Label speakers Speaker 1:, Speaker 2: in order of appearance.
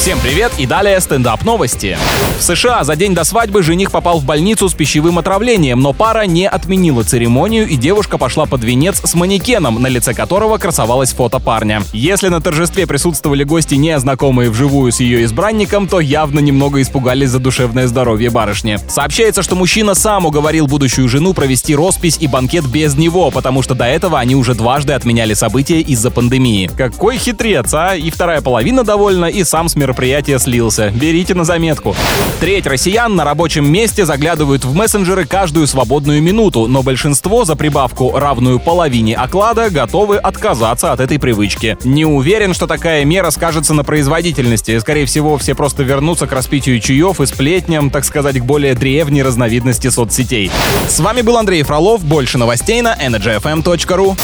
Speaker 1: Всем привет и далее стендап новости. В США за день до свадьбы жених попал в больницу с пищевым отравлением, но пара не отменила церемонию и девушка пошла под венец с манекеном, на лице которого красовалось фото парня. Если на торжестве присутствовали гости, не знакомые вживую с ее избранником, то явно немного испугались за душевное здоровье барышни. Сообщается, что мужчина сам уговорил будущую жену провести роспись и банкет без него, потому что до этого они уже дважды отменяли события из-за пандемии. Какой хитрец, а? И вторая половина довольна, и сам с мероприятия слился. Берите на заметку. Треть россиян на рабочем месте заглядывают в мессенджеры каждую свободную минуту, но большинство за прибавку, равную половине оклада, готовы отказаться от этой привычки. Не уверен, что такая мера скажется на производительности. Скорее всего, все просто вернутся к распитию чаев и сплетням, так сказать, к более древней разновидности соцсетей. С вами был Андрей Фролов. Больше новостей на energyfm.ru.